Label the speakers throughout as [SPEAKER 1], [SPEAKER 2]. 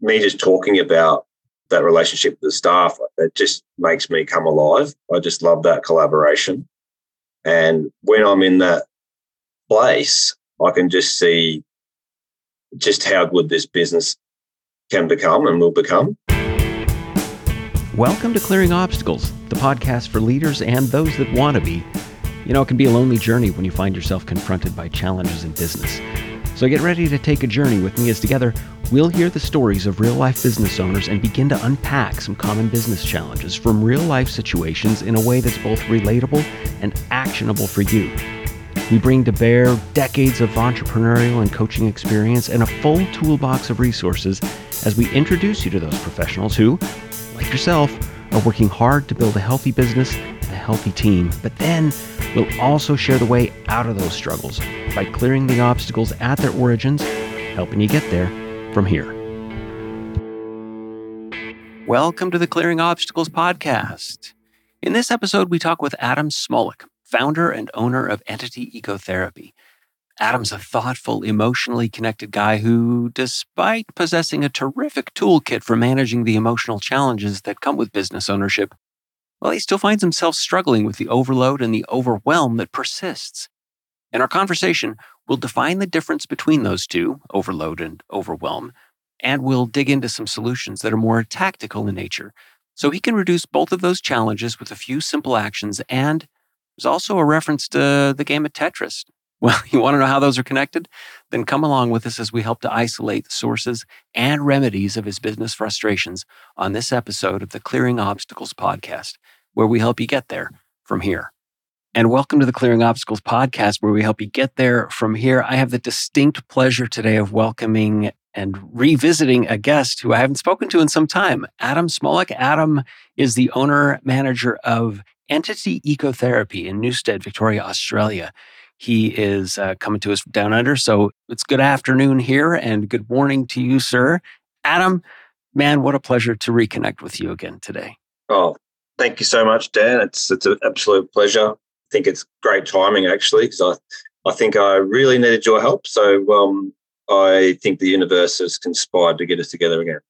[SPEAKER 1] me just talking about that relationship with the staff, it just makes me come alive. I just love that collaboration. And when I'm in that place, I can just see just how good this business can become and will become.
[SPEAKER 2] Welcome to Clearing Obstacles, the podcast for leaders and those that want to be. You know, it can be a lonely journey when you find yourself confronted by challenges in business. So get ready to take a journey with me as together we'll hear the stories of real life business owners and begin to unpack some common business challenges from real life situations in a way that's both relatable and actionable for you. We bring to bear decades of entrepreneurial and coaching experience and a full toolbox of resources as we introduce you to those professionals who, like yourself, are working hard to build a healthy business and a healthy team, but then we'll also share the way out of those struggles by clearing the obstacles at their origins, helping you get there from here. Welcome to the Clearing Obstacles podcast. In this episode, we talk with Adam Smolak, founder and owner of Entity Ecotherapy. Adam's a thoughtful, emotionally connected guy who, despite possessing a terrific toolkit for managing the emotional challenges that come with business ownership, well, he still finds himself struggling with the overload and the overwhelm that persists. In our conversation, we'll define the difference between those two, overload and overwhelm, and we'll dig into some solutions that are more tactical in nature so he can reduce both of those challenges with a few simple actions. And there's also a reference to the game of Tetris. Well, you want to know how those are connected? Then come along with us as we help to isolate the sources and remedies of his business frustrations on this episode of the Clearing Obstacles podcast, where we help you get there from here. And welcome to the Clearing Obstacles podcast, where we help you get there from here. I have the distinct pleasure today of welcoming and revisiting a guest who I haven't spoken to in some time, Adam Smolak. Adam is the owner manager of Entity Ecotherapy in Newstead, Victoria, Australia. He is uh, coming to us down under. So it's good afternoon here and good morning to you, sir. Adam, man, what a pleasure to reconnect with you again today.
[SPEAKER 1] Oh, thank you so much, Dan. It's it's an absolute pleasure I think it's great timing actually because I, I think I really needed your help. So um, I think the universe has conspired to get us together again.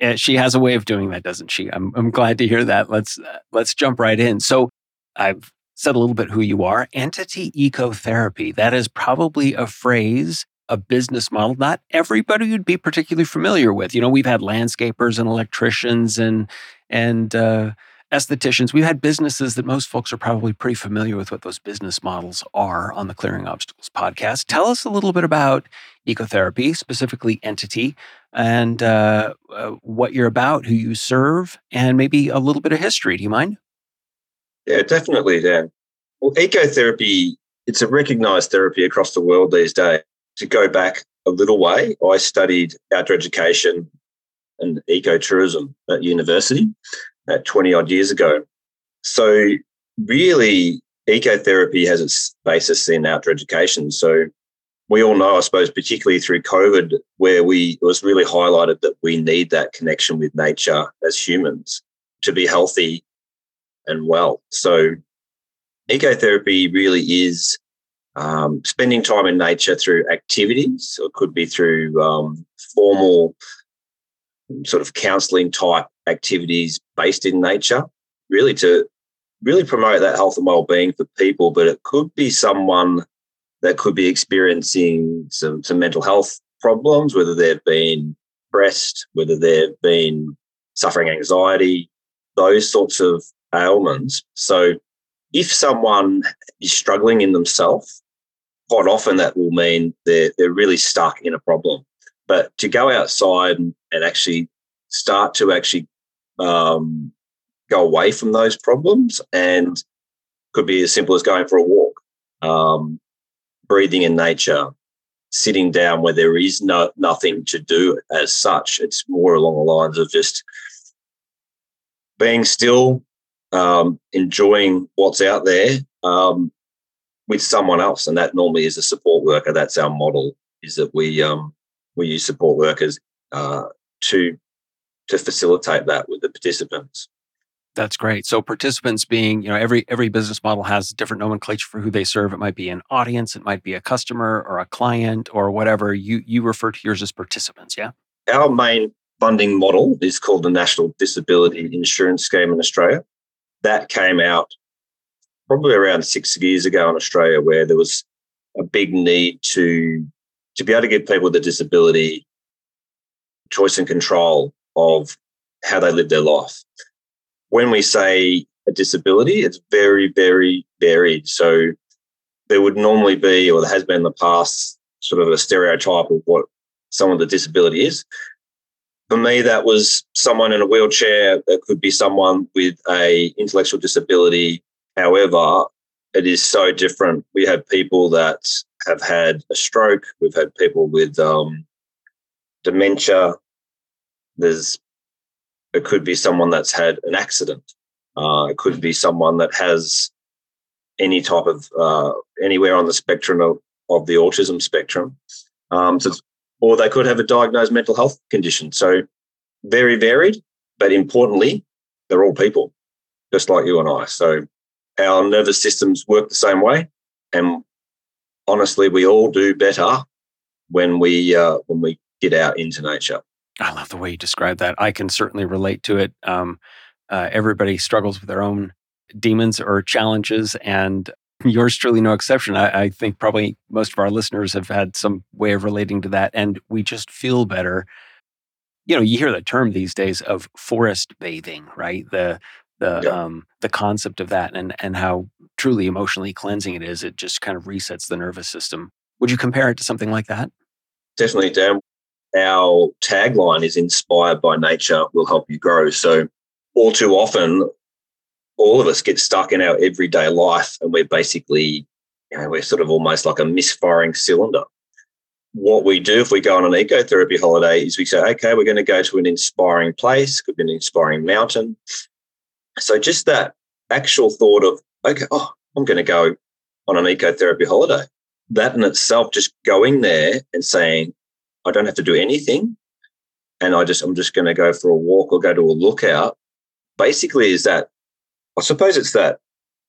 [SPEAKER 2] Yeah, she has a way of doing that, doesn't she? I'm I'm glad to hear that. Let's uh, let's jump right in. So I've said a little bit who you are. Entity ecotherapy. That is probably a phrase, a business model not everybody would be particularly familiar with. You know, we've had landscapers and electricians and and uh, estheticians. We've had businesses that most folks are probably pretty familiar with what those business models are on the Clearing Obstacles podcast. Tell us a little bit about ecotherapy, specifically entity, and uh, uh, what you're about, who you serve, and maybe a little bit of history. Do you mind?
[SPEAKER 1] Yeah, definitely, Dan. Well, ecotherapy, it's a recognized therapy across the world these days. To go back a little way, I studied outdoor education and ecotourism at university uh, 20 odd years ago. So, really, ecotherapy has its basis in outdoor education. So, we all know, I suppose, particularly through COVID, where we it was really highlighted that we need that connection with nature as humans to be healthy and well. So, ecotherapy really is um, spending time in nature through activities. So it could be through um, formal sort of counselling type activities based in nature, really to really promote that health and well-being for people. But it could be someone that could be experiencing some, some mental health problems, whether they've been depressed, whether they've been suffering anxiety, those sorts of ailments. So if someone is struggling in themselves, quite often that will mean they're, they're really stuck in a problem. But to go outside and, and actually start to actually um, go away from those problems and could be as simple as going for a walk, um, breathing in nature, sitting down where there is no nothing to do as such. It's more along the lines of just being still, um, enjoying what's out there um, with someone else, and that normally is a support worker. That's our model. Is that we um, we use support workers uh, to to facilitate that with the participants.
[SPEAKER 2] That's great. So participants being, you know, every every business model has different nomenclature for who they serve. It might be an audience, it might be a customer or a client or whatever. You you refer to yours as participants, yeah?
[SPEAKER 1] Our main funding model is called the National Disability Insurance Scheme in Australia. That came out probably around six years ago in Australia, where there was a big need to to be able to give people with a disability choice and control of how they live their life. When we say a disability, it's very, very varied. So there would normally be, or there has been in the past, sort of a stereotype of what someone with a disability is. For me, that was someone in a wheelchair. That could be someone with a intellectual disability. However, it is so different. We have people that have had a stroke. We've had people with um, dementia. There's it could be someone that's had an accident. Uh, it could be someone that has any type of uh, anywhere on the spectrum of, of the autism spectrum. Um, so, or they could have a diagnosed mental health condition. So very varied, but importantly, they're all people, just like you and I. So our nervous systems work the same way, and honestly, we all do better when we uh, when we get out into nature.
[SPEAKER 2] I love the way you describe that. I can certainly relate to it. Um, uh, everybody struggles with their own demons or challenges, and yours truly no exception. I, I, think probably most of our listeners have had some way of relating to that, and we just feel better. You know, you hear the term these days of forest bathing, right? The the yeah. um, the concept of that, and and how truly emotionally cleansing it is. It just kind of resets the nervous system. Would you compare it to something like that?
[SPEAKER 1] Definitely, Dan our tagline is inspired by nature will help you grow. So all too often, all of us get stuck in our everyday life and we're basically, you know, we're sort of almost like a misfiring cylinder. What we do if we go on an ecotherapy holiday is we say, okay, we're going to go to an inspiring place, could be an inspiring mountain. So just that actual thought of, okay, oh, I'm going to go on an ecotherapy holiday. That in itself, just going there and saying, I don't have to do anything. And I just, I'm just going to go for a walk or go to a lookout. Basically, is that, I suppose it's that,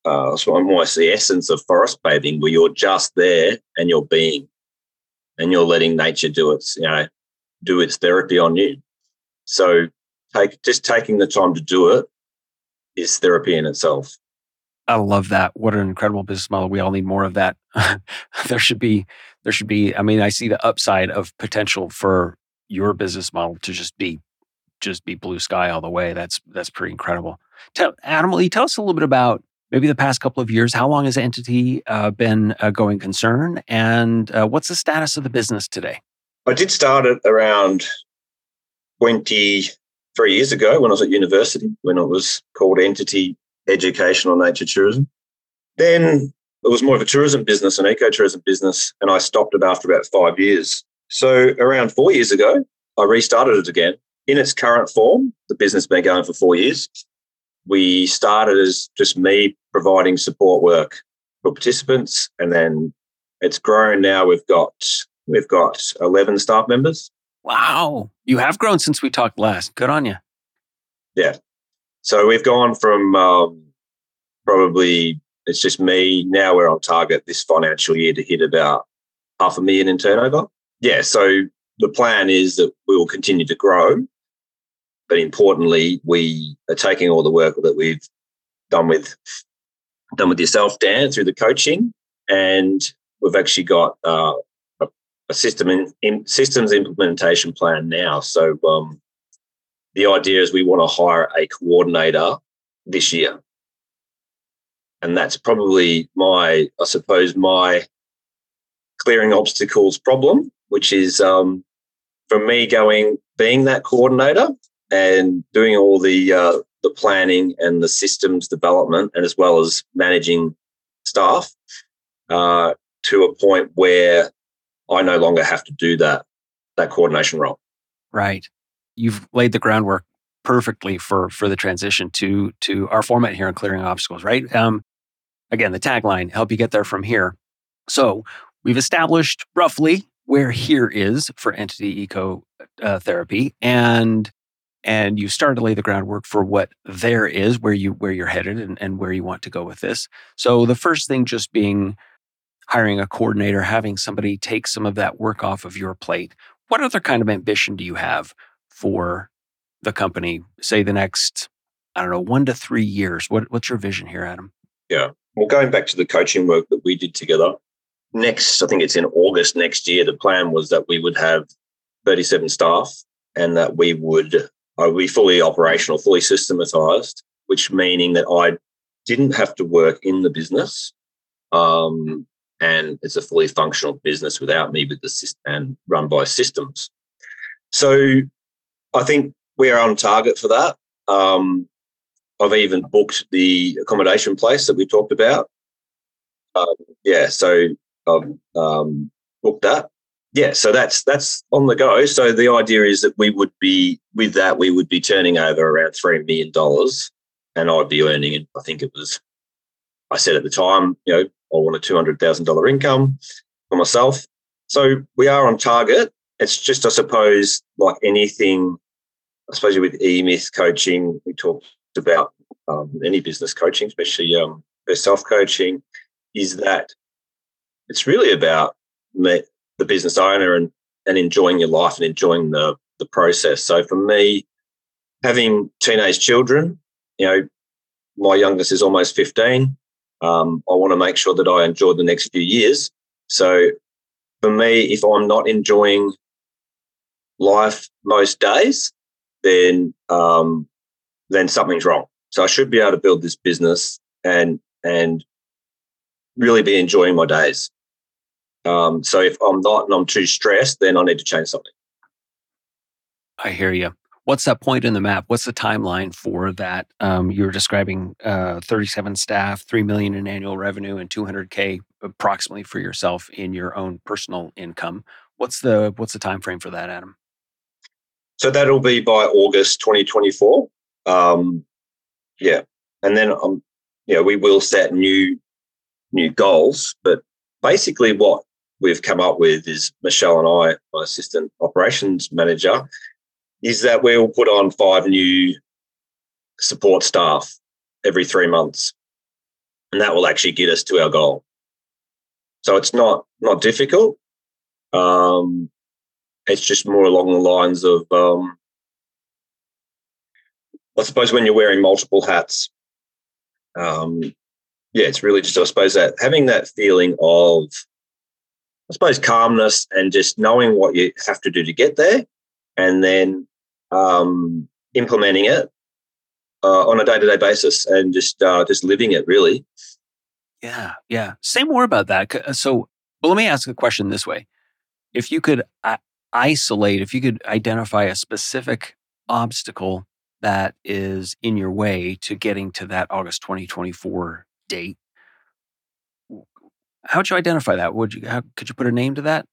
[SPEAKER 1] uh, so almost the essence of forest bathing where you're just there and you're being and you're letting nature do its, you know, do its therapy on you. So take, just taking the time to do it is therapy in itself.
[SPEAKER 2] I love that. What an incredible business model. We all need more of that. there should be there should be i mean i see the upside of potential for your business model to just be just be blue sky all the way that's that's pretty incredible tell you tell us a little bit about maybe the past couple of years how long has entity uh, been a going concern and uh, what's the status of the business today
[SPEAKER 1] i did start it around 23 years ago when i was at university when it was called entity educational nature tourism then it was more of a tourism business, an ecotourism business, and I stopped it after about five years. So around four years ago, I restarted it again in its current form. The business has been going for four years. We started as just me providing support work for participants, and then it's grown. Now we've got we've got eleven staff members.
[SPEAKER 2] Wow, you have grown since we talked last. Good on you.
[SPEAKER 1] Yeah, so we've gone from um, probably it's just me. Now we're on target this financial year to hit about half a million in turnover. Yeah. So the plan is that we will continue to grow. But importantly, we are taking all the work that we've done with done with yourself, Dan, through the coaching, and we've actually got uh, a, a, system in, in, systems implementation plan now. So um, the idea is we want to hire a coordinator this year and that's probably my, I suppose, my clearing obstacles problem, which is um, for me going being that coordinator and doing all the uh, the planning and the systems development, and as well as managing staff uh, to a point where I no longer have to do that that coordination role.
[SPEAKER 2] Right. You've laid the groundwork perfectly for for the transition to to our format here in clearing obstacles. Right. Um, Again, the tagline, help you get there from here. So we've established roughly where here is for entity eco uh, therapy and and you start to lay the groundwork for what there is where you where you're headed and, and where you want to go with this so the first thing just being hiring a coordinator having somebody take some of that work off of your plate what other kind of ambition do you have for the company, say the next, I don't know, one to three years? What, what's your vision here, Adam?
[SPEAKER 1] Yeah. Well, going back to the coaching work that we did together, next, I think it's in August next year, the plan was that we would have 37 staff and that we would I would be fully operational, fully systematized, which meaning that I didn't have to work in the business. Um, and it's a fully functional business without me with the system and run by systems. So I think we are on target for that. Um, I've even booked the accommodation place that we talked about. Um, yeah, so I've um, booked that yeah, so that's that's on the go. So the idea is that we would be with that we would be turning over around three million dollars, and I'd be earning. I think it was. I said at the time, you know, I want a two hundred thousand dollar income for myself. So we are on target. It's just, I suppose, like anything. I suppose with e-myth coaching, we talked about um, any business coaching, especially um, self coaching, is that it's really about me, the business owner and and enjoying your life and enjoying the the process. So for me, having teenage children, you know, my youngest is almost 15. Um, I want to make sure that I enjoy the next few years. So for me, if I'm not enjoying life most days, then um, then something's wrong. So I should be able to build this business and and really be enjoying my days. Um, so if I'm not and I'm too stressed, then I need to change something.
[SPEAKER 2] I hear you. What's that point in the map? What's the timeline for that? Um, you were describing uh, 37 staff, 3 million in annual revenue, and 200k approximately for yourself in your own personal income. What's the what's the time frame for that, Adam?
[SPEAKER 1] So that'll be by August 2024. Um, yeah, and then um, yeah, we will set new new goals, but basically what we've come up with is Michelle and I, my assistant operations manager, is that we'll put on five new support staff every three months. And that will actually get us to our goal. So it's not not difficult. Um, it's just more along the lines of um, I suppose when you're wearing multiple hats, um, yeah, it's really just I suppose that having that feeling of I suppose calmness and just knowing what you have to do to get there, and then um, implementing it uh, on a day to day basis and just uh, just living it really.
[SPEAKER 2] Yeah, yeah. Say more about that. Uh, so, let me ask a question this way: If you could uh, isolate, if you could identify a specific obstacle that is in your way to getting to that August 2024 date, How'd you identify that? Would you how, could you put a name to that?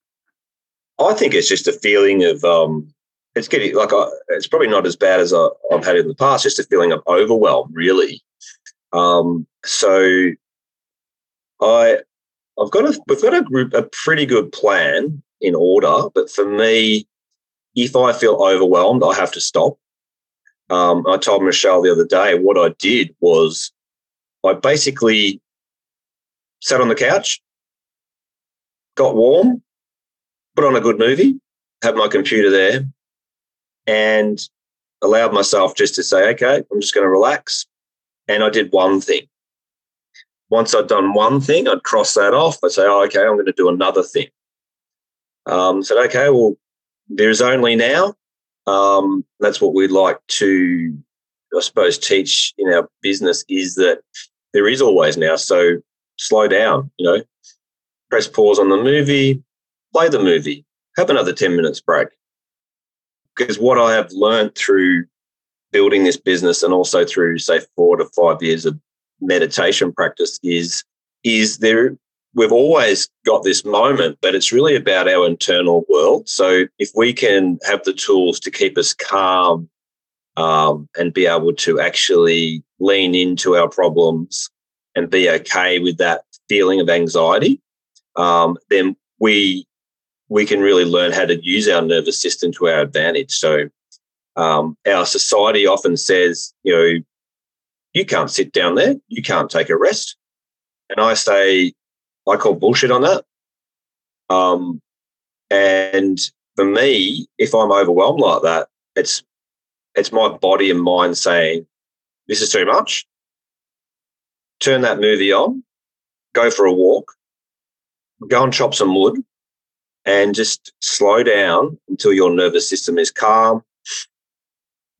[SPEAKER 1] I think it's just a feeling of um, it's getting like I, it's probably not as bad as I, have had in the past. Just a feeling of overwhelm, really. Um, so I I've got a we've got a group a pretty good plan in order, but for me, if I feel overwhelmed, I have to stop. Um, I told Michelle the other day what I did was I basically sat on the couch, got warm, put on a good movie, had my computer there, and allowed myself just to say, okay, I'm just going to relax. And I did one thing. Once I'd done one thing, I'd cross that off. I'd say, oh, okay, I'm going to do another thing. Um, said, okay, well, there's only now. Um, that's what we'd like to, I suppose, teach in our business is that there is always now. So slow down, you know, press pause on the movie, play the movie, have another 10 minutes break. Because what I have learned through building this business and also through, say, four to five years of meditation practice is, is there, we've always got this moment, but it's really about our internal world. So if we can have the tools to keep us calm um, and be able to actually lean into our problems and be okay with that feeling of anxiety, um, then we we can really learn how to use our nervous system to our advantage. So um, our society often says, you know, you can't sit down there, you can't take a rest, and I say, I call bullshit on that. Um, and for me, if I'm overwhelmed like that, It's it's my body and mind saying, this is too much. Turn that movie on, go for a walk, go and chop some wood, and just slow down until your nervous system is calm.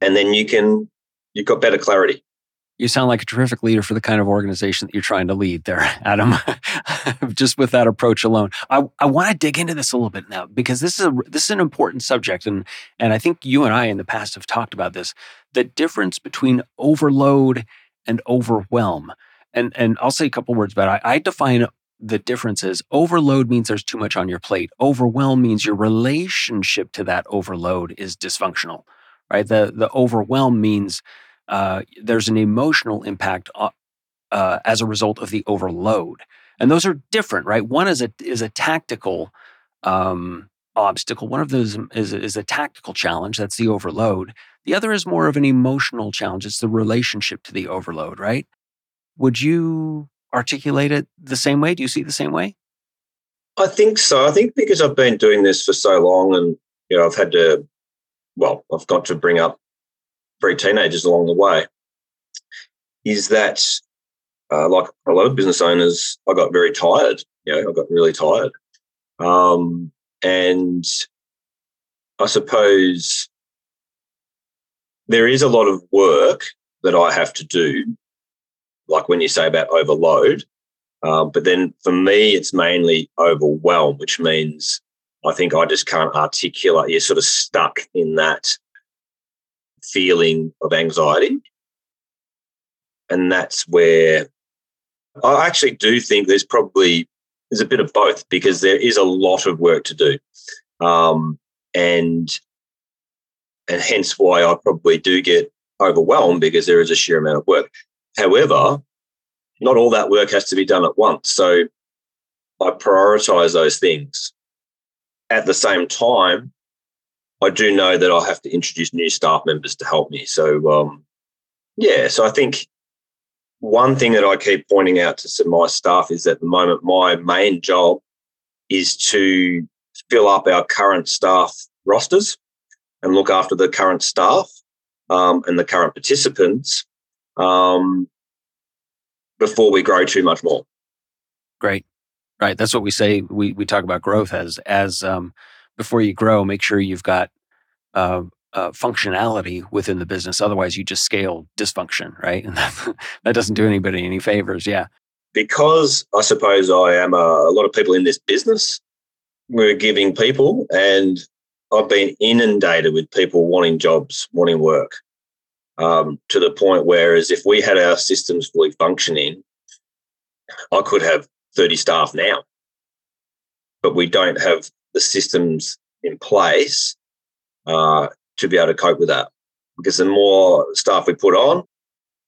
[SPEAKER 1] And then you can, you've got better clarity.
[SPEAKER 2] You sound like a terrific leader for the kind of organization that you're trying to lead there, Adam. Just with that approach alone. I, I want to dig into this a little bit now because this is a this is an important subject. And and I think you and I in the past have talked about this. The difference between overload and overwhelm. And and I'll say a couple words about it. I, I define the difference is overload means there's too much on your plate. Overwhelm means your relationship to that overload is dysfunctional, right? The the overwhelm means uh, there's an emotional impact uh, uh, as a result of the overload, and those are different, right? One is a is a tactical um, obstacle. One of those is is a tactical challenge. That's the overload. The other is more of an emotional challenge. It's the relationship to the overload, right? Would you articulate it the same way? Do you see it the same way?
[SPEAKER 1] I think so. I think because I've been doing this for so long, and you know, I've had to, well, I've got to bring up three teenagers along the way, is that uh, like a lot of business owners, I got very tired. You know, I got really tired. Um, and I suppose there is a lot of work that I have to do, like when you say about overload. Um, but then for me, it's mainly overwhelm, which means I think I just can't articulate. You're sort of stuck in that feeling of anxiety. And that's where I actually do think there's probably there's a bit of both because there is a lot of work to do. Um, and and hence why I probably do get overwhelmed because there is a sheer amount of work. However, not all that work has to be done at once. So I prioritize those things. At the same time, I do know that I'll have to introduce new staff members to help me. So, um, yeah, so I think one thing that I keep pointing out to my staff is at the moment, my main job is to fill up our current staff rosters and look after the current staff um, and the current participants um, before we grow too much more.
[SPEAKER 2] Great. Right. That's what we say. We, we talk about growth as, as, um, before you grow, make sure you've got uh, uh, functionality within the business. Otherwise, you just scale dysfunction, right? And that, that doesn't do anybody any favors. Yeah.
[SPEAKER 1] Because I suppose I am a, a lot of people in this business, we're giving people, and I've been inundated with people wanting jobs, wanting work, um, to the point whereas if we had our systems fully functioning, I could have 30 staff now. But we don't have the systems in place uh, to be able to cope with that. Because the more staff we put on,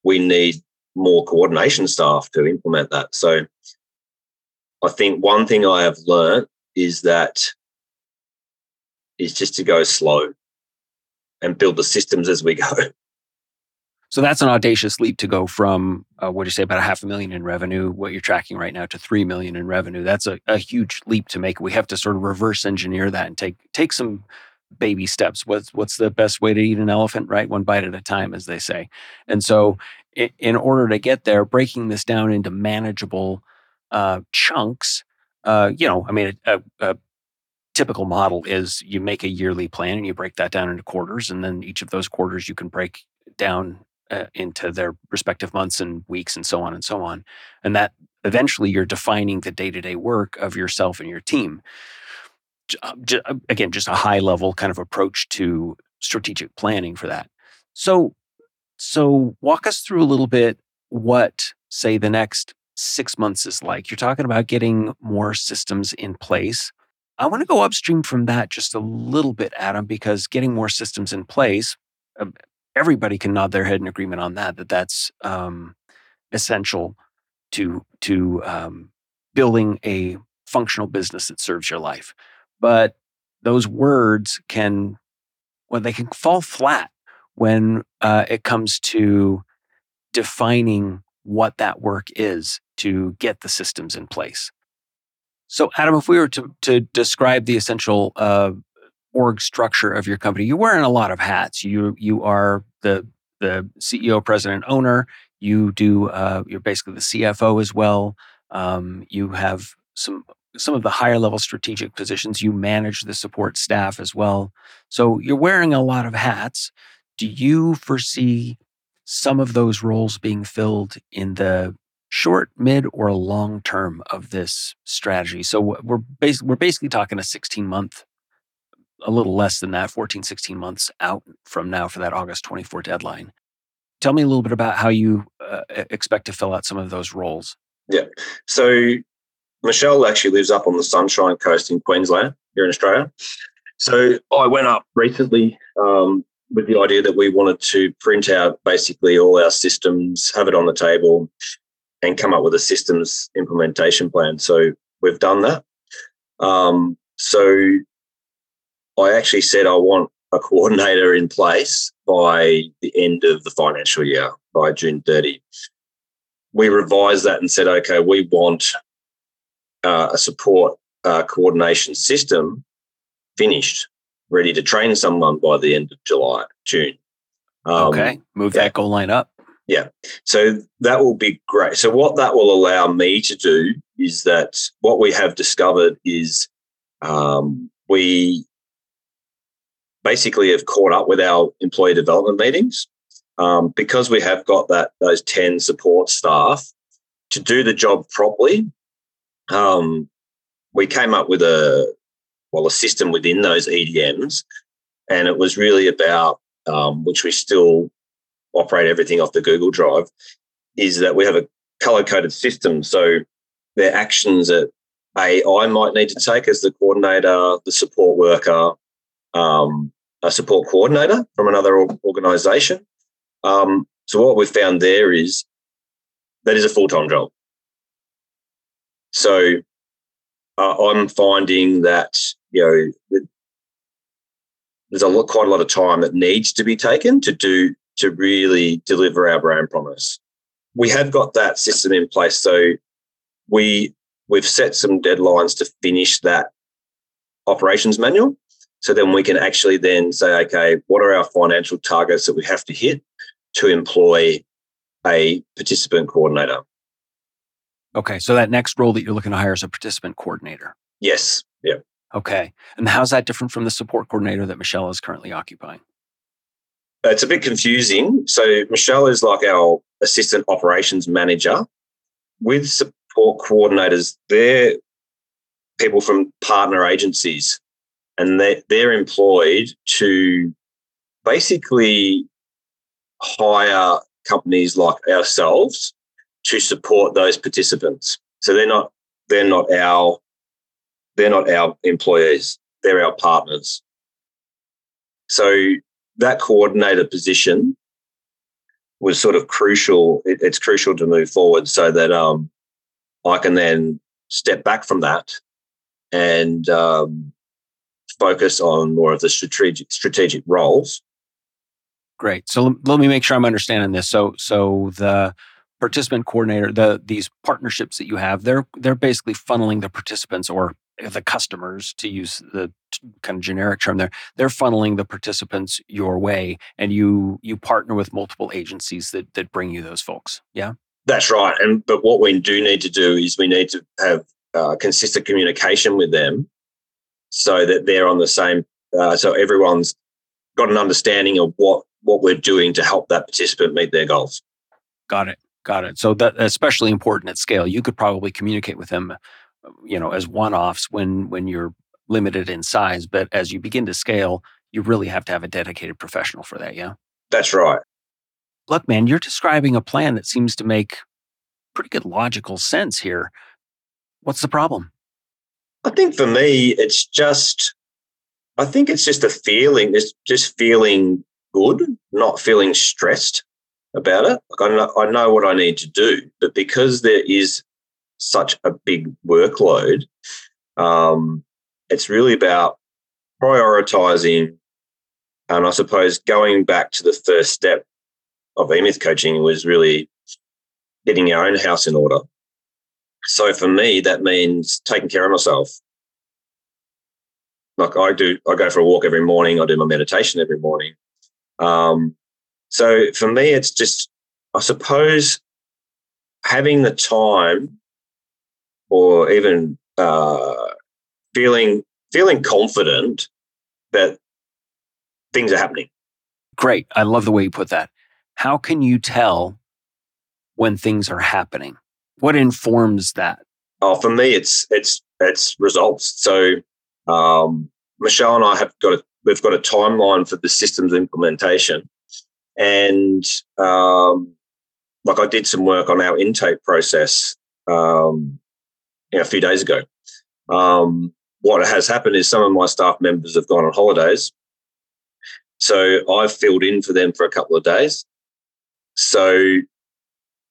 [SPEAKER 1] we need more coordination staff to implement that. So I think one thing I have learned is that is just to go slow and build the systems as we go.
[SPEAKER 2] So that's an audacious leap to go from uh, what do you say about a half a million in revenue, what you're tracking right now, to three million in revenue. That's a, a huge leap to make. We have to sort of reverse engineer that and take take some baby steps. What's what's the best way to eat an elephant? Right, one bite at a time, as they say. And so, in, in order to get there, breaking this down into manageable uh, chunks. Uh, you know, I mean, a, a, typical model is you make a yearly plan and you break that down into quarters, and then each of those quarters you can break down uh, into their respective months and weeks and so on and so on. And that eventually you're defining the day to day work of yourself and your team. Uh, uh, again, just a high level kind of approach to strategic planning for that. So, so walk us through a little bit what, say, the next six months is like. You're talking about getting more systems in place. I want to go upstream from that just a little bit, Adam, because getting more systems in place, um, everybody can nod their head in agreement on that. That that's um, essential to to um, building a functional business that serves your life. But those words can, well, they can fall flat when uh, it comes to defining what that work is to get the systems in place. So, Adam, if we were to, to describe the essential uh, org structure of your company. You're wearing a lot of hats. You you are the the CEO, president, owner. You do. Uh, you're basically the CFO as well. Um, you have some some of the higher level strategic positions. You manage the support staff as well. So you're wearing a lot of hats. Do you foresee some of those roles being filled in the short, mid, or long term of this strategy? So we're bas- we're basically talking a 16 month, a little less than that, 14, 16 months out from now for that August 24 deadline. Tell me a little bit about how you uh, expect to fill out some of those roles.
[SPEAKER 1] Yeah. So Michelle actually lives up on the Sunshine Coast in Queensland, here in Australia. So I went up recently um, with the idea that we wanted to print out basically all our systems, have it on the table, and come up with a systems implementation plan. So we've done that. Um, so I actually said I want a coordinator in place by the end of the financial year, by June 30. We revised that and said, okay, we want uh, a support uh, coordination system finished, ready to train someone by the end of July, June.
[SPEAKER 2] Um, okay, move yeah. that goal line up.
[SPEAKER 1] Yeah. So that will be great. So, what that will allow me to do is that what we have discovered is um, we basically have caught up with our employee development meetings um, because we have got that those 10 support staff to do the job properly. Um, we came up with a well a system within those EDMs, and it was really about um, which we still operate everything off the Google Drive, is that we have a color coded system. So their actions that AI might need to take as the coordinator, the support worker, um, a support coordinator from another organization. Um, so what we've found there is that is a full time job. So uh, I'm finding that you know there's a lot, quite a lot of time that needs to be taken to do to really deliver our brand promise. We have got that system in place. So we we've set some deadlines to finish that operations manual. So then we can actually then say, okay, what are our financial targets that we have to hit to employ a participant coordinator?
[SPEAKER 2] Okay. So that next role that you're looking to hire is a participant coordinator.
[SPEAKER 1] Yes. Yeah.
[SPEAKER 2] Okay. And how's that different from the support coordinator that Michelle is currently occupying?
[SPEAKER 1] Uh, it's a bit confusing. So Michelle is like our assistant operations manager. With support coordinators, they're people from partner agencies and they, they're employed to basically hire companies like ourselves to support those participants. So they're not they're not our they're not our employees. They're our partners. So that coordinator position was sort of crucial. It, it's crucial to move forward so that um, I can then step back from that and um, focus on more of the strategic strategic roles.
[SPEAKER 2] Great. So let me make sure I'm understanding this. So so the participant coordinator, the these partnerships that you have, they're they're basically funneling the participants or the customers to use the kind of generic term there they're funneling the participants your way and you you partner with multiple agencies that that bring you those folks yeah
[SPEAKER 1] that's right and but what we do need to do is we need to have uh, consistent communication with them so that they're on the same uh, so everyone's got an understanding of what what we're doing to help that participant meet their goals.
[SPEAKER 2] Got it. Got it. So that especially important at scale. You could probably communicate with them you know as one-offs when when you're limited in size but as you begin to scale you really have to have a dedicated professional for that yeah?
[SPEAKER 1] That's right.
[SPEAKER 2] Look man you're describing a plan that seems to make pretty good logical sense here. What's the problem
[SPEAKER 1] i think for me it's just i think it's just a feeling it's just feeling good not feeling stressed about it like I know, I know what i need to do but because there is such a big workload. Um, it's really about prioritizing. And I suppose going back to the first step of e-myth coaching was really getting our own house in order. So for me, that means taking care of myself, like I do, I go for a walk every morning. I do my meditation every morning. Um, so for me, it's just, I suppose, having the time, or even uh, feeling feeling confident that things are happening.
[SPEAKER 2] Great. I love the way you put that. How can you tell when things are happening? What informs that?
[SPEAKER 1] Oh, for me, it's it's it's results. So um, Michelle and I have got a, we've got a timeline for the systems implementation, and um, like I did some work on our intake process um, you know, a few days ago. Um, what has happened is some of my staff members have gone on holidays, so I've filled in for them for a couple of days. So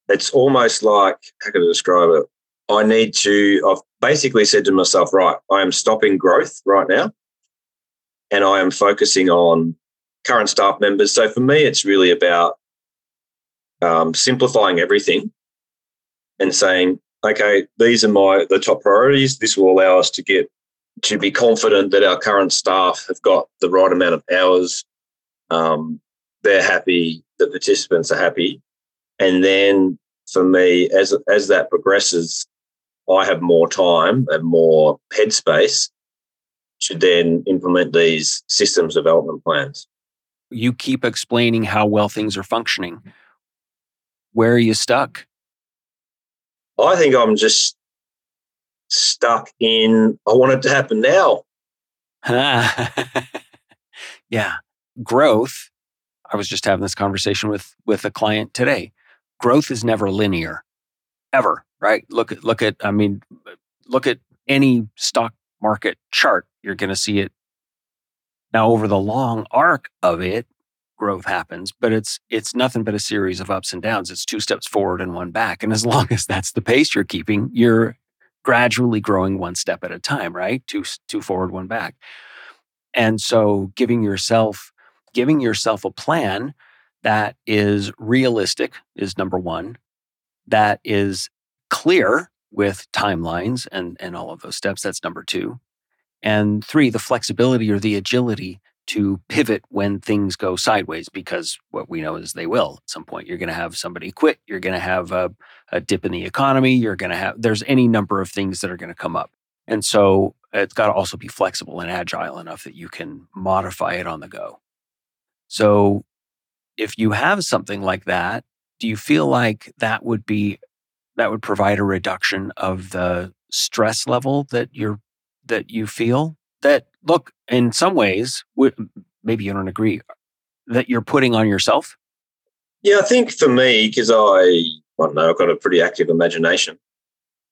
[SPEAKER 1] it's almost like how can I describe it? I need to. I've basically said to myself, right, I am stopping growth right now, and I am focusing on current staff members. So for me, it's really about um, simplifying everything and saying, okay, these are my the top priorities. This will allow us to get to be confident that our current staff have got the right amount of hours. Um, they're happy. The participants are happy, and then for me, as as that progresses, I have more time and more headspace to then implement these systems development plans.
[SPEAKER 2] You keep explaining how well things are functioning. Where are you stuck?
[SPEAKER 1] I think I'm just stuck in, I want it to happen now.
[SPEAKER 2] yeah. Growth. I was just having this conversation with with a client today. Growth is never linear, ever, right? Look at look at I mean, look at any stock market chart. You're going to see it now over the long arc of it growth happens, but it's it's nothing but a series of ups and downs. It's two steps forward and one back. And as long as that's the pace you're keeping, you're gradually growing one step at a time, right? Two two forward, one back. And so giving yourself giving yourself a plan that is realistic is number 1. That is clear with timelines and and all of those steps that's number 2. And 3, the flexibility or the agility to pivot when things go sideways because what we know is they will at some point you're going to have somebody quit you're going to have a, a, dip in the economy you're going to have there's any number of things that are going to come up and so it's got to also be flexible and agile enough that you can modify it on the go so if you have something like that do you feel like that would be that would provide a reduction of the stress level that you're that you feel? That look in some ways maybe you don't agree that you're putting on yourself?
[SPEAKER 1] Yeah i think for me because i i don't know i've got a pretty active imagination.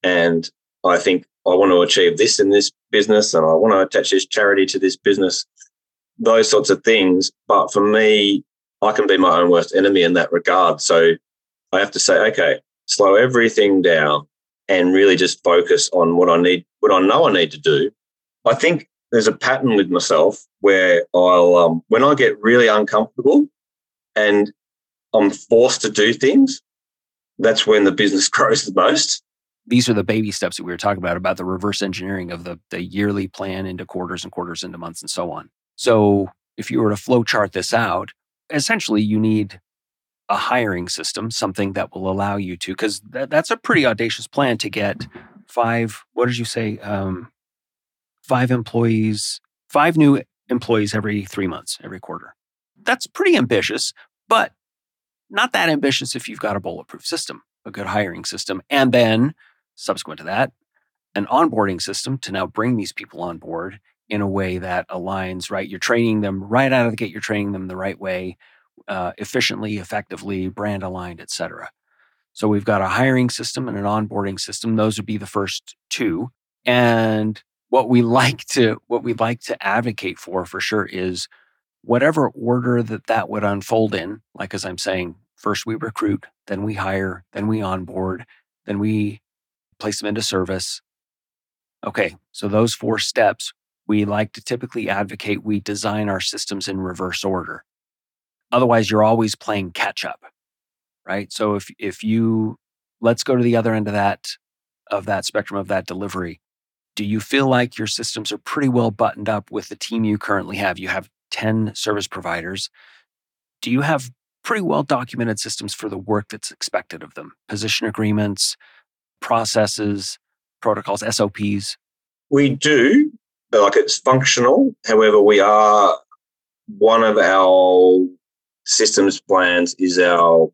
[SPEAKER 1] And i think i want to achieve this in this business and i want to attach this charity to this business those sorts of things. But for me i can be my own worst enemy in that regard so i have to say okay slow everything down and really just focus on what i need what i know i need to do i think there's a pattern with myself where I'll um, when I get really uncomfortable and I'm forced to do things, that's when the business grows the most.
[SPEAKER 2] These are the baby steps that we were talking about about the reverse engineering of the the yearly plan into quarters and quarters into months and so on. So if you were to flow chart this out, essentially you need a hiring system, something that will allow you to, because that, that's a pretty audacious plan to get five. What did you say? Um, five employees, five new employees every three months, every quarter. That's pretty ambitious, but not that ambitious if you've got a bulletproof system, a good hiring system, and then subsequent to that, an onboarding system to now bring these people on board in a way that aligns, right? You're training them right out of the gate, you're training them the right way, uh, efficiently, effectively, brand aligned, et cetera. So we've got a hiring system and an onboarding system. Those would be the first two. And what we like to what we like to advocate for for sure is whatever order that that would unfold in like as i'm saying first we recruit then we hire then we onboard then we place them into service okay so those four steps we like to typically advocate we design our systems in reverse order otherwise you're always playing catch up right so if if you let's go to the other end of that of that spectrum of that delivery do you feel like your systems are pretty well buttoned up with the team you currently have? You have 10 service providers. Do you have pretty well documented systems for the work that's expected of them? Position agreements, processes, protocols, SOPs?
[SPEAKER 1] We do, like it's functional. However, we are one of our systems plans is our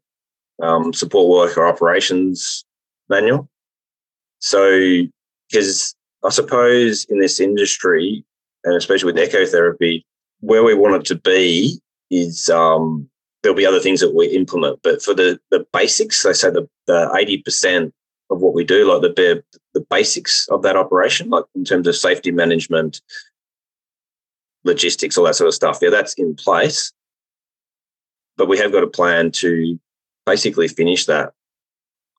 [SPEAKER 1] um, support worker operations manual. So, because I suppose in this industry, and especially with ecotherapy, where we want it to be is um, there'll be other things that we implement. But for the the basics, I say the the eighty percent of what we do, like the bare, the basics of that operation, like in terms of safety management, logistics, all that sort of stuff. Yeah, that's in place. But we have got a plan to basically finish that.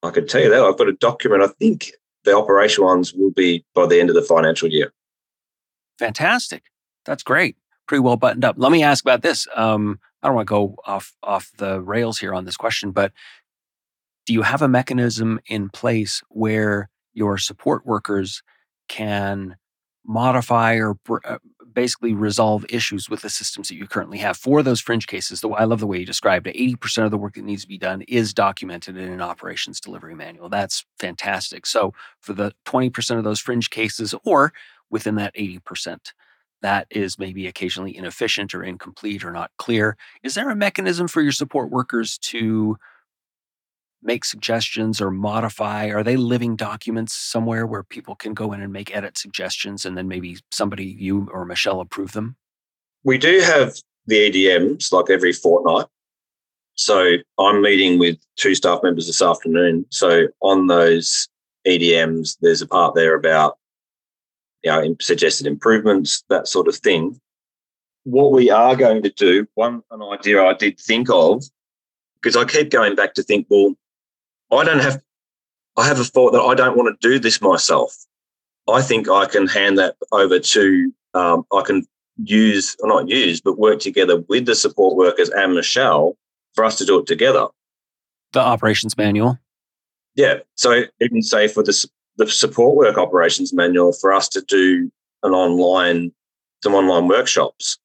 [SPEAKER 1] I could tell you that I've got a document. I think the operational ones will be by the end of the financial year.
[SPEAKER 2] Fantastic. That's great. Pretty well buttoned up. Let me ask about this. Um, I don't want to go off off the rails here on this question, but do you have a mechanism in place where your support workers can modify or uh, basically resolve issues with the systems that you currently have for those fringe cases. The I love the way you described it. 80% of the work that needs to be done is documented in an operations delivery manual. That's fantastic. So for the 20% of those fringe cases or within that 80%, that is maybe occasionally inefficient or incomplete or not clear. Is there a mechanism for your support workers to make suggestions or modify? Are they living documents somewhere where people can go in and make edit suggestions and then maybe somebody, you or Michelle, approve them?
[SPEAKER 1] We do have the EDMs like every fortnight. So I'm meeting with two staff members this afternoon. So on those EDMs, there's a part there about you know, suggested improvements, that sort of thing. What we are going to do, one an idea I did think of, because I keep going back to think, well, I don't have, I have a thought that I don't want to do this myself. I think I can hand that over to, um, I can use, or not use, but work together with the support workers and Michelle for us to do it together.
[SPEAKER 2] The operations manual.
[SPEAKER 1] Yeah. So even say for the, the support work operations manual for us to do an online, some online workshops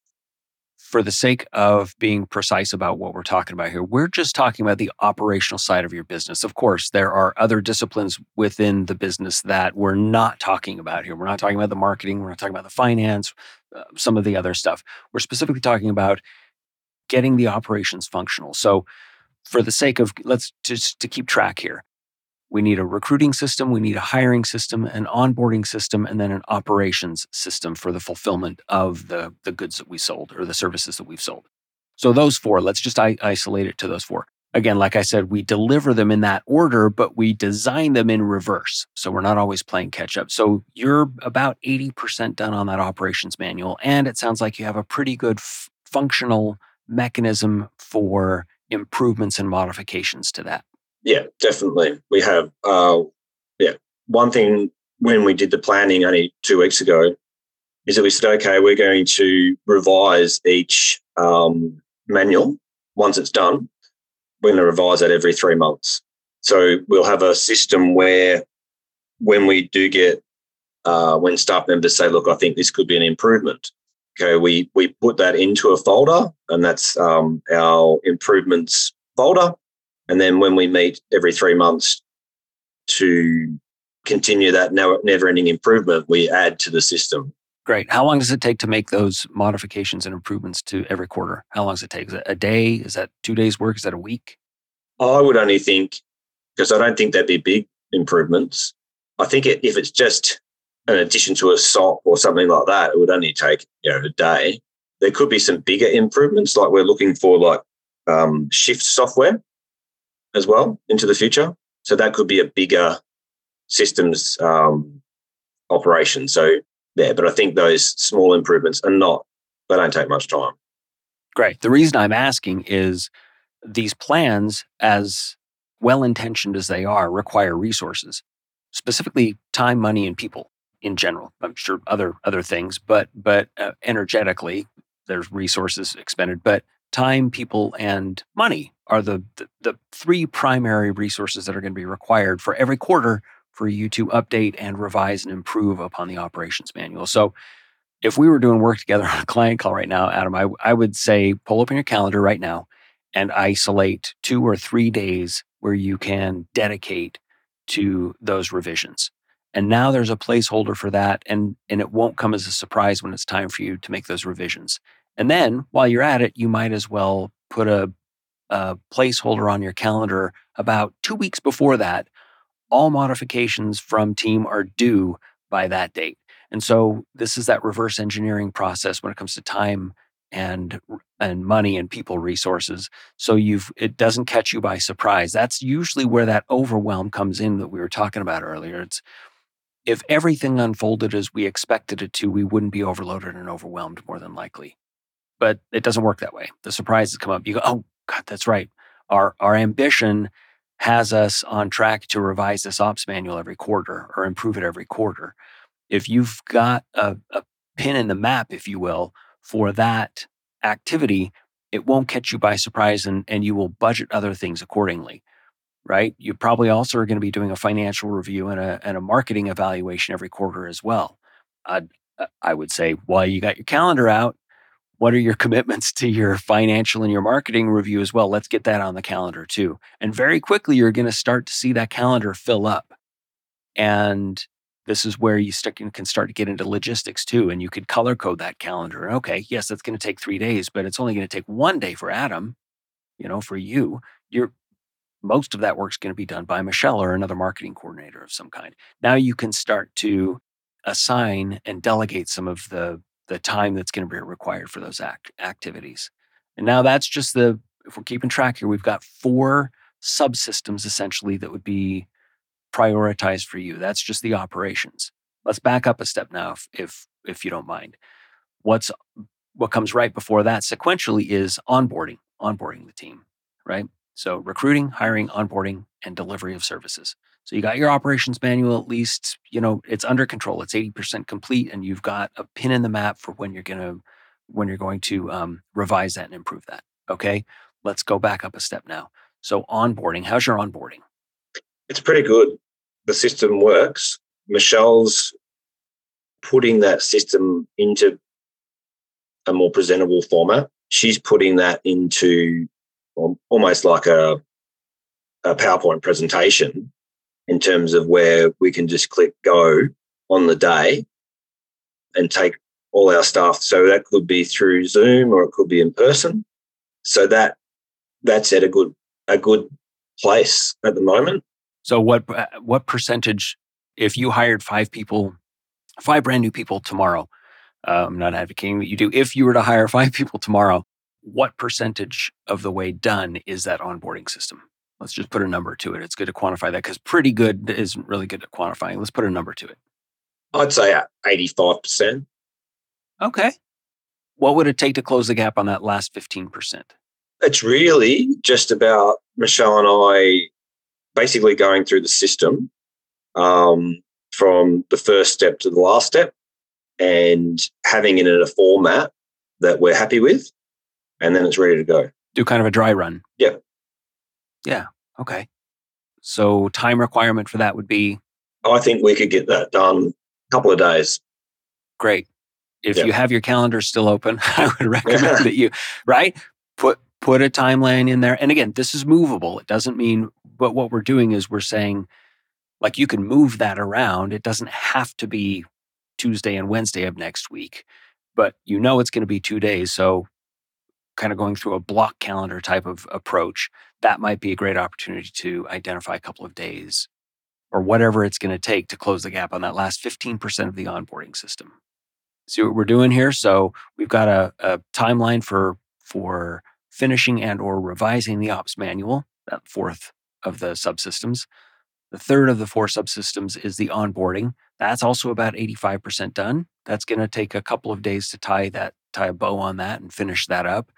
[SPEAKER 2] for the sake of being precise about what we're talking about here, we're just talking about the operational side of your business. Of course, there are other disciplines within the business that we're not talking about here. We're not talking about the marketing, we're not talking about the finance, uh, some of the other stuff. We're specifically talking about getting the operations functional. So, for the sake of let's just to keep track here, we need a recruiting system, we need a hiring system, an onboarding system, and then an operations system for the fulfillment of the, the goods that we sold or the services that we've sold. So, those four, let's just isolate it to those four. Again, like I said, we deliver them in that order, but we design them in reverse. So, we're not always playing catch up. So, you're about 80% done on that operations manual. And it sounds like you have a pretty good f- functional mechanism for improvements and modifications to that.
[SPEAKER 1] Yeah, definitely. We have, uh, yeah, one thing when we did the planning only two weeks ago is that we said, okay, we're going to revise each um, manual once it's done. We're going to revise that every three months. So we'll have a system where when we do get, uh, when staff members say, look, I think this could be an improvement, okay, we, we put that into a folder and that's um, our improvements folder. And then when we meet every three months to continue that never ending improvement, we add to the system.
[SPEAKER 2] Great. How long does it take to make those modifications and improvements to every quarter? How long does it take? Is it a day? Is that two days' work? Is that a week?
[SPEAKER 1] I would only think, because I don't think that'd be big improvements. I think it, if it's just an addition to a SOP or something like that, it would only take you know a day. There could be some bigger improvements, like we're looking for like um, shift software as well into the future. So that could be a bigger systems um, operation. So yeah, but I think those small improvements are not, they don't take much time.
[SPEAKER 2] Great. The reason I'm asking is these plans, as well intentioned as they are, require resources, specifically time, money, and people in general. I'm sure other other things, but but uh, energetically, there's resources expended. But time, people, and money are the, the, the three primary resources that are going to be required for every quarter for you to update and revise and improve upon the operations manual. So, if we were doing work together on a client call right now, Adam, I, I would say pull open your calendar right now and isolate two or three days where you can dedicate to those revisions. And now there's a placeholder for that, and, and it won't come as a surprise when it's time for you to make those revisions. And then while you're at it, you might as well put a, a placeholder on your calendar about two weeks before that. All modifications from team are due by that date. And so this is that reverse engineering process when it comes to time and and money and people resources so you've it doesn't catch you by surprise that's usually where that overwhelm comes in that we were talking about earlier it's if everything unfolded as we expected it to we wouldn't be overloaded and overwhelmed more than likely but it doesn't work that way the surprises come up you go oh god that's right our our ambition has us on track to revise this ops manual every quarter or improve it every quarter if you've got a, a pin in the map, if you will, for that activity, it won't catch you by surprise and, and you will budget other things accordingly, right? You probably also are going to be doing a financial review and a, and a marketing evaluation every quarter as well. I'd, I would say, while you got your calendar out, what are your commitments to your financial and your marketing review as well? Let's get that on the calendar too. And very quickly, you're going to start to see that calendar fill up. And this is where you can start to get into logistics too. And you could color code that calendar. Okay, yes, that's going to take three days, but it's only going to take one day for Adam. You know, for you, you're most of that work's going to be done by Michelle or another marketing coordinator of some kind. Now you can start to assign and delegate some of the the time that's going to be required for those act, activities. And now that's just the if we're keeping track here, we've got four subsystems essentially that would be prioritized for you. That's just the operations. Let's back up a step now, if if, if you don't mind. What's what comes right before that sequentially is onboarding, onboarding the team, right? So recruiting, hiring, onboarding, and delivery of services. So you got your operations manual at least, you know, it's under control. It's 80% complete and you've got a pin in the map for when you're going to when you're going to um, revise that and improve that. Okay? Let's go back up a step now. So onboarding, how's your onboarding?
[SPEAKER 1] It's pretty good. The system works. Michelle's putting that system into a more presentable format. She's putting that into almost like a, a PowerPoint presentation in terms of where we can just click go on the day and take all our staff. So that could be through Zoom or it could be in person. So that that's at a good a good place at the moment.
[SPEAKER 2] So what uh, what percentage if you hired five people, five brand new people tomorrow? Uh, I'm not advocating that you do. If you were to hire five people tomorrow, what percentage of the way done is that onboarding system? Let's just put a number to it. It's good to quantify that because pretty good isn't really good at quantifying. Let's put a number to it.
[SPEAKER 1] I'd say 85%.
[SPEAKER 2] Okay. What would it take to close the gap on that last 15%?
[SPEAKER 1] It's really just about Michelle and I basically going through the system um, from the first step to the last step and having it in a format that we're happy with, and then it's ready to go.
[SPEAKER 2] Do kind of a dry run.
[SPEAKER 1] Yeah.
[SPEAKER 2] Yeah. Okay. So time requirement for that would be.
[SPEAKER 1] Oh, I think we could get that done a couple of days.
[SPEAKER 2] Great. If you have your calendar still open, I would recommend that you right put put a timeline in there. And again, this is movable. It doesn't mean, but what we're doing is we're saying, like, you can move that around. It doesn't have to be Tuesday and Wednesday of next week, but you know it's going to be two days. So, kind of going through a block calendar type of approach, that might be a great opportunity to identify a couple of days or whatever it's going to take to close the gap on that last 15% of the onboarding system. See what we're doing here? So, we've got a, a timeline for for finishing and or revising the ops manual, that fourth of the subsystems. The third of the four subsystems is the onboarding. That's also about 85% done. That's going to take a couple of days to tie that tie a bow on that and finish that up.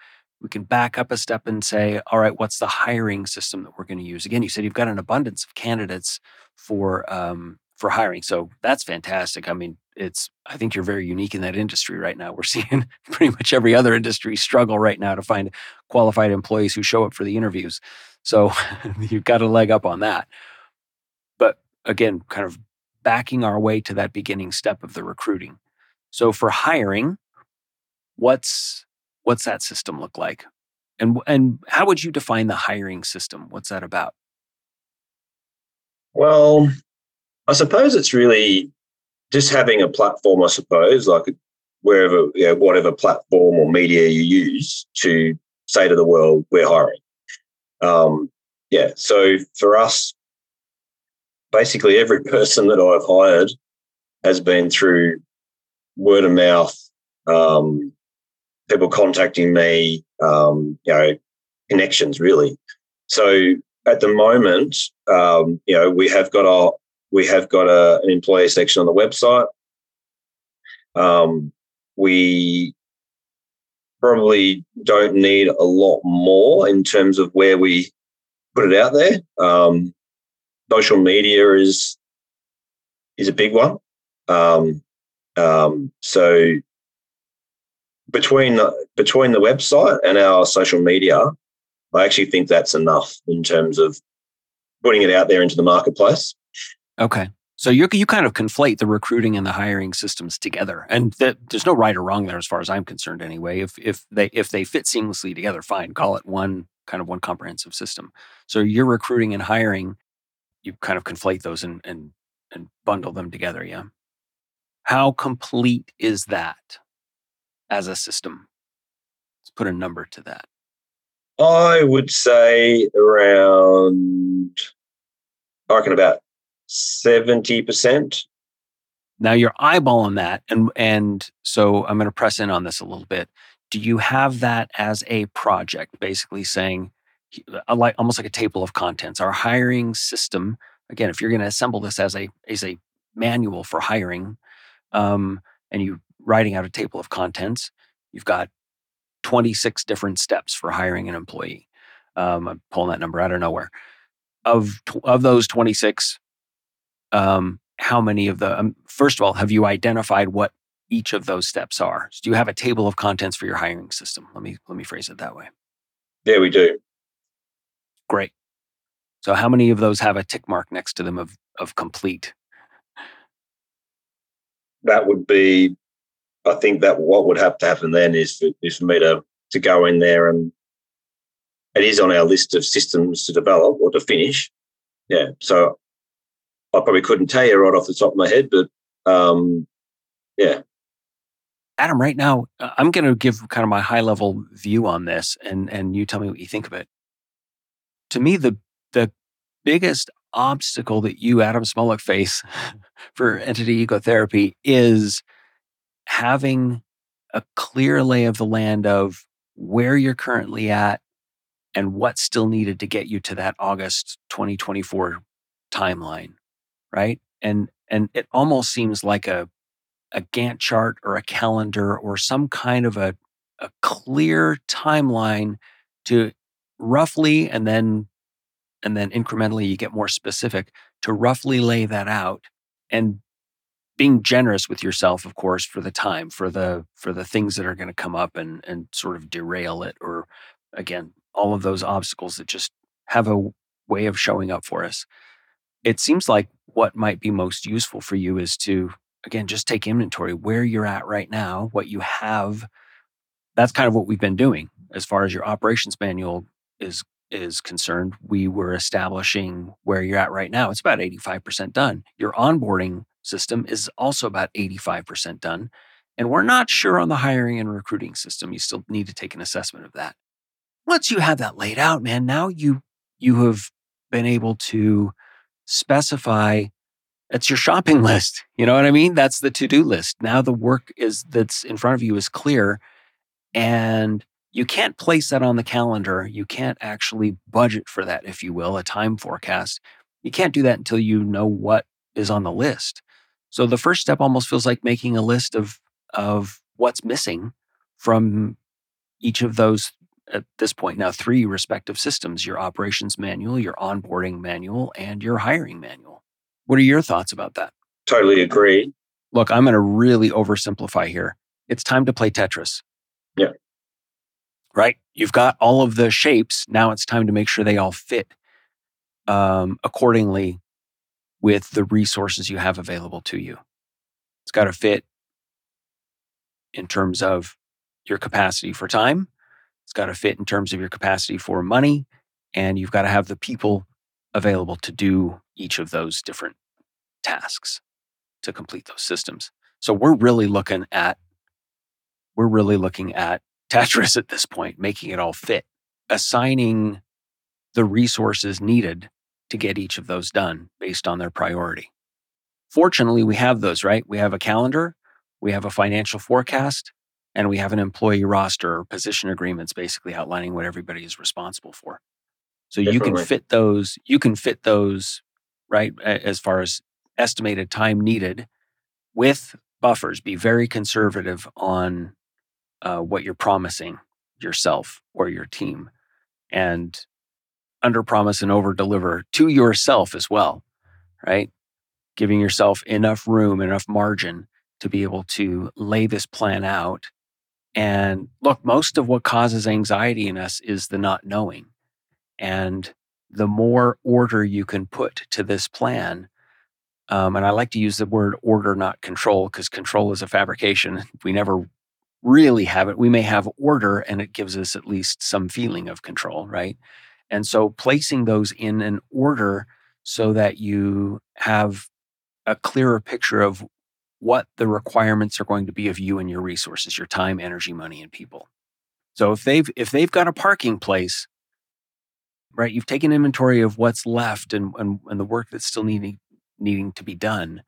[SPEAKER 2] We can back up a step and say, all right, what's the hiring system that we're going to use? Again, you said you've got an abundance of candidates for um, for hiring, so that's fantastic. I mean, it's I think you're very unique in that industry right now. We're seeing pretty much every other industry struggle right now to find qualified employees who show up for the interviews. So you've got a leg up on that. But again, kind of backing our way to that beginning step of the recruiting. So for hiring, what's what's that system look like? And and how would you define the hiring system? What's that about?
[SPEAKER 1] Well, I suppose it's really just having a platform, I suppose, like wherever, you know, whatever platform or media you use to say to the world, we're hiring. Um, yeah. So for us, basically every person that I've hired has been through word of mouth, um, people contacting me, um, you know, connections really. So at the moment, um, you know, we have got our we have got a, an employee section on the website. Um, we probably don't need a lot more in terms of where we put it out there. Um, social media is is a big one. Um, um, so between between the website and our social media, I actually think that's enough in terms of putting it out there into the marketplace.
[SPEAKER 2] Okay. So you you kind of conflate the recruiting and the hiring systems together, and there's no right or wrong there, as far as I'm concerned. Anyway, if if they if they fit seamlessly together, fine. Call it one kind of one comprehensive system. So you're recruiting and hiring, you kind of conflate those and and and bundle them together. Yeah. How complete is that as a system? Let's put a number to that.
[SPEAKER 1] I would say around, I reckon about 70%.
[SPEAKER 2] Now you're eyeballing that. And, and so I'm going to press in on this a little bit. Do you have that as a project, basically saying, like almost like a table of contents, our hiring system? Again, if you're going to assemble this as a as a manual for hiring, um, and you writing out a table of contents, you've got 26 different steps for hiring an employee. Um, I'm pulling that number out of nowhere. Of of those 26, um, how many of the um, first of all have you identified what each of those steps are? So do you have a table of contents for your hiring system? Let me let me phrase it that way.
[SPEAKER 1] Yeah, we do.
[SPEAKER 2] Great. So how many of those have a tick mark next to them of of complete?
[SPEAKER 1] That would be I think that what would have to happen then is for, is for me to to go in there and it is on our list of systems to develop or to finish. Yeah, so I probably couldn't tell you right off the top of my head, but um, yeah.
[SPEAKER 2] Adam, right now, uh, I'm going to give kind of my high level view on this, and and you tell me what you think of it. To me, the the biggest obstacle that you, Adam Smolak, face for entity ecotherapy is having a clear lay of the land of where you're currently at and what's still needed to get you to that August 2024 timeline, right? And and it almost seems like a a Gantt chart or a calendar or some kind of a a clear timeline to roughly and then and then incrementally you get more specific to roughly lay that out and being generous with yourself of course for the time for the for the things that are going to come up and and sort of derail it or again all of those obstacles that just have a way of showing up for us. It seems like what might be most useful for you is to again just take inventory where you're at right now what you have. That's kind of what we've been doing. As far as your operations manual is is concerned we were establishing where you're at right now. It's about 85% done. Your onboarding system is also about 85% done. And we're not sure on the hiring and recruiting system. You still need to take an assessment of that. Once you have that laid out, man, now you you have been able to specify it's your shopping list. You know what I mean? That's the to-do list. Now the work is that's in front of you is clear and you can't place that on the calendar. You can't actually budget for that, if you will, a time forecast. You can't do that until you know what is on the list. So the first step almost feels like making a list of of what's missing from each of those at this point now three respective systems your operations manual, your onboarding manual, and your hiring manual. What are your thoughts about that?
[SPEAKER 1] Totally agree.
[SPEAKER 2] Look, I'm going to really oversimplify here. It's time to play Tetris.
[SPEAKER 1] Yeah.
[SPEAKER 2] Right? You've got all of the shapes. Now it's time to make sure they all fit um, accordingly with the resources you have available to you. It's got to fit in terms of your capacity for time. It's got to fit in terms of your capacity for money. And you've got to have the people available to do each of those different tasks to complete those systems. So we're really looking at we're really looking at Tetris at this point, making it all fit, assigning the resources needed to get each of those done based on their priority. Fortunately, we have those, right? We have a calendar, we have a financial forecast, and we have an employee roster or position agreements basically outlining what everybody is responsible for. So Definitely. you can fit those, you can fit those, right, as far as estimated time needed with buffers. Be very conservative on uh, what you're promising yourself or your team and under promise and over deliver to yourself as well, right? Giving yourself enough room, enough margin to be able to lay this plan out. And look, most of what causes anxiety in us is the not knowing. And the more order you can put to this plan, um, and I like to use the word order, not control, because control is a fabrication. We never really have it. We may have order and it gives us at least some feeling of control, right? And so placing those in an order so that you have a clearer picture of what the requirements are going to be of you and your resources, your time, energy, money, and people. So if they've if they've got a parking place, right, you've taken inventory of what's left and and, and the work that's still needing needing to be done,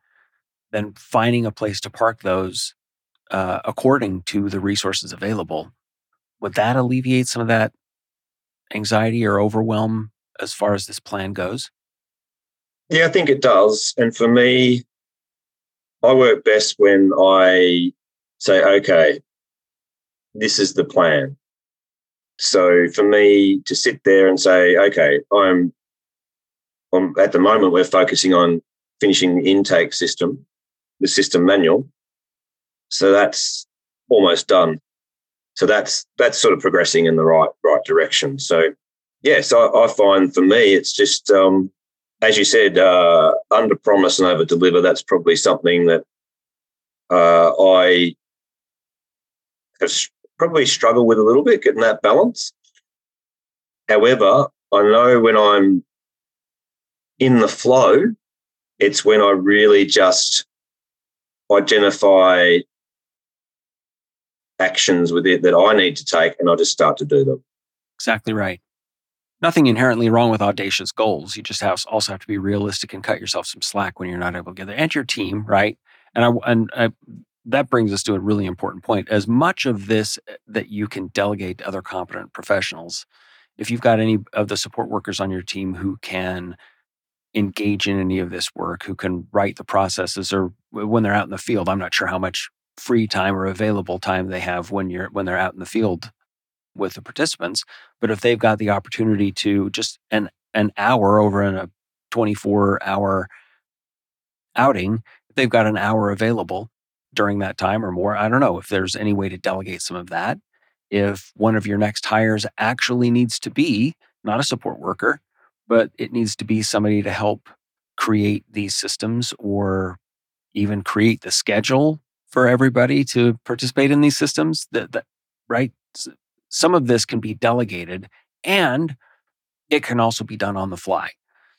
[SPEAKER 2] then finding a place to park those uh, according to the resources available, would that alleviate some of that anxiety or overwhelm as far as this plan goes?
[SPEAKER 1] Yeah, I think it does. And for me, I work best when I say, okay, this is the plan. So for me to sit there and say, okay, I'm, I'm at the moment we're focusing on finishing the intake system, the system manual. So that's almost done. So that's that's sort of progressing in the right right direction. So yes, I, I find for me it's just um, as you said, uh, under promise and over deliver. That's probably something that uh, I have probably struggled with a little bit getting that balance. However, I know when I'm in the flow, it's when I really just identify actions with it that I need to take and I just start to do them.
[SPEAKER 2] Exactly right. Nothing inherently wrong with audacious goals. You just have also have to be realistic and cut yourself some slack when you're not able to get there, and your team, right? And I and I, that brings us to a really important point. As much of this eh, that you can delegate to other competent professionals, if you've got any of the support workers on your team who can engage in any of this work, who can write the processes, or when they're out in the field, I'm not sure how much free time or available time they have when you're when they're out in the field with the participants but if they've got the opportunity to just an an hour over in a 24 hour outing they've got an hour available during that time or more i don't know if there's any way to delegate some of that. If one of your next hires actually needs to be not a support worker but it needs to be somebody to help create these systems or even create the schedule for everybody to participate in these systems that, that right? Some of this can be delegated and it can also be done on the fly.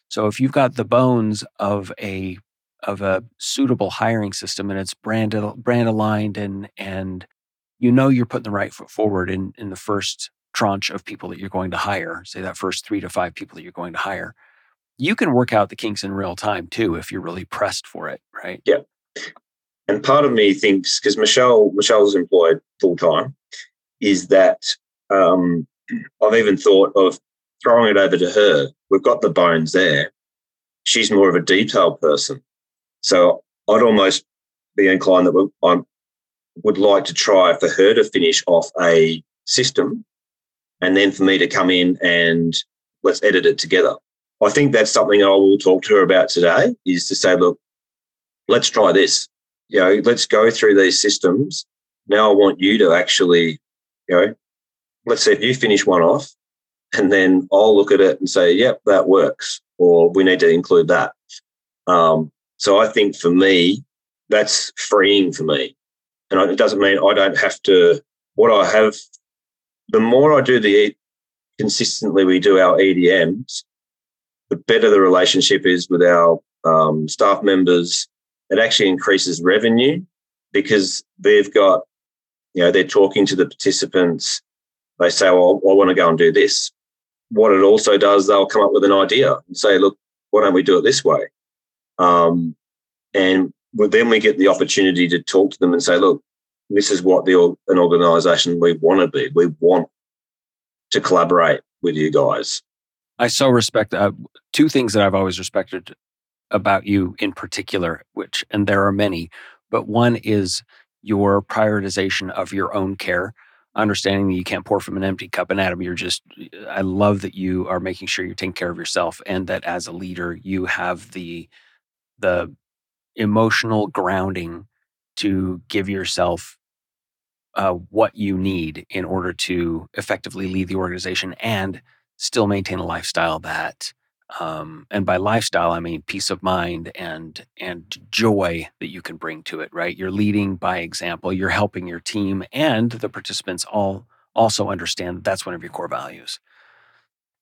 [SPEAKER 2] So if you've got the bones of a of a suitable hiring system and it's brand brand aligned and and you know you're putting the right foot forward in in the first tranche of people that you're going to hire say that first 3 to 5 people that you're going to hire you can work out the kinks in real time too if you're really pressed for it right?
[SPEAKER 1] Yeah and part of me thinks because Michelle Michelle's employed full time, is that um, I've even thought of throwing it over to her. We've got the bones there. She's more of a detailed person, so I'd almost be inclined that I would like to try for her to finish off a system, and then for me to come in and let's edit it together. I think that's something I will talk to her about today. Is to say, look, let's try this you know, let's go through these systems. Now I want you to actually, you know, let's say if you finish one off and then I'll look at it and say, yep, that works, or we need to include that. Um, so I think for me, that's freeing for me. And it doesn't mean I don't have to, what I have, the more I do the consistently we do our EDMs, the better the relationship is with our um, staff members. It actually increases revenue because they've got, you know, they're talking to the participants. They say, well, I want to go and do this. What it also does, they'll come up with an idea and say, look, why don't we do it this way? Um, and then we get the opportunity to talk to them and say, look, this is what the an organisation we want to be. We want to collaborate with you guys.
[SPEAKER 2] I so respect uh, two things that I've always respected about you in particular, which, and there are many, but one is your prioritization of your own care, understanding that you can't pour from an empty cup. And Adam, you're just, I love that you are making sure you're taking care of yourself and that as a leader, you have the, the emotional grounding to give yourself uh, what you need in order to effectively lead the organization and still maintain a lifestyle that um, and by lifestyle i mean peace of mind and and joy that you can bring to it right? You're leading by example you're helping your team and the participants all also understand that that's one of your core values.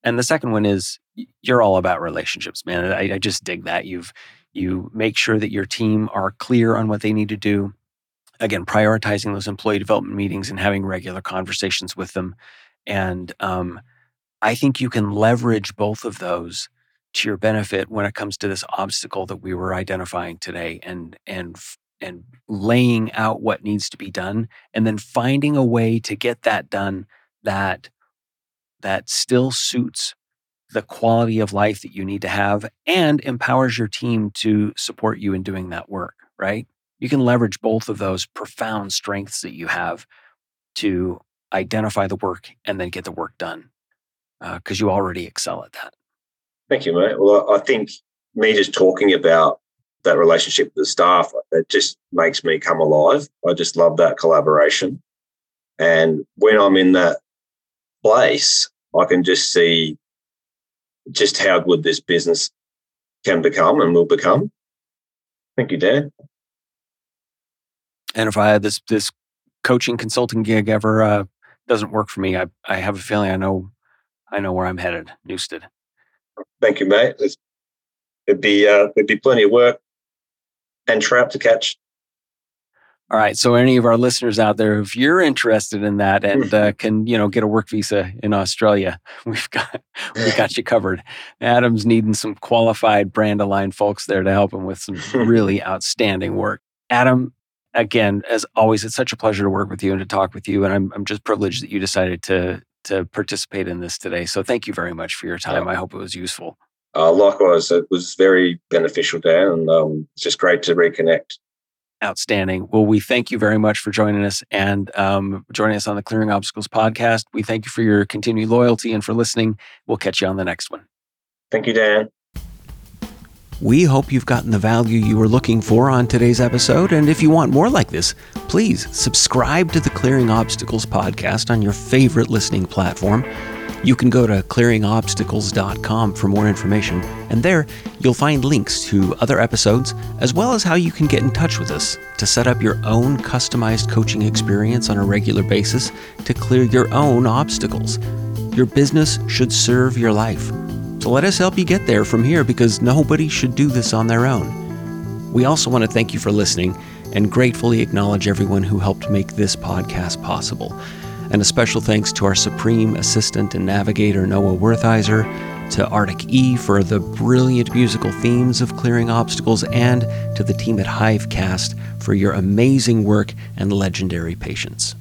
[SPEAKER 2] And the second one is you're all about relationships man I, I just dig that. You've you make sure that your team are clear on what they need to do. Again prioritizing those employee development meetings and having regular conversations with them. And um, i think you can leverage both of those to your benefit when it comes to this obstacle that we were identifying today and and and laying out what needs to be done and then finding a way to get that done that that still suits the quality of life that you need to have and empowers your team to support you in doing that work right you can leverage both of those profound strengths that you have to identify the work and then get the work done because uh, you already excel at that.
[SPEAKER 1] Thank you, mate. Well, I think me just talking about that relationship with the staff, it just makes me come alive. I just love that collaboration. And when I'm in that place, I can just see just how good this business can become and will become. Thank you, Dan.
[SPEAKER 2] And if I had this this coaching consulting gig ever uh, doesn't work for me, I I have a feeling I know I know where I'm headed, Newstead.
[SPEAKER 1] Thank you, mate. There's, it'd be uh, there'd be plenty of work and trout to catch.
[SPEAKER 2] All right. So, any of our listeners out there, if you're interested in that and uh, can you know get a work visa in Australia, we've got we got you covered. Adam's needing some qualified brand aligned folks there to help him with some really outstanding work. Adam, again, as always, it's such a pleasure to work with you and to talk with you. And I'm, I'm just privileged that you decided to to participate in this today. So thank you very much for your time. I hope it was useful.
[SPEAKER 1] Uh, likewise, it was very beneficial, Dan, and um, it's just great to reconnect.
[SPEAKER 2] Outstanding. Well, we thank you very much for joining us and um, joining us on the Clearing Obstacles podcast. We thank you for your continued loyalty and for listening. We'll catch you on the next one.
[SPEAKER 1] Thank you, Dan.
[SPEAKER 2] We hope you've gotten the value you were looking for on today's episode. And if you want more like this, please subscribe to the Clearing Obstacles podcast on your favorite listening platform. You can go to clearingobstacles.com for more information, and there you'll find links to other episodes, as well as how you can get in touch with us to set up your own customized coaching experience on a regular basis to clear your own obstacles. Your business should serve your life. So let us help you get there from here because nobody should do this on their own. We also want to thank you for listening and gratefully acknowledge everyone who helped make this podcast possible. And a special thanks to our Supreme Assistant and Navigator, Noah Wertheiser, to Arctic E for the brilliant musical themes of Clearing Obstacles, and to the team at Hivecast for your amazing work and legendary patience.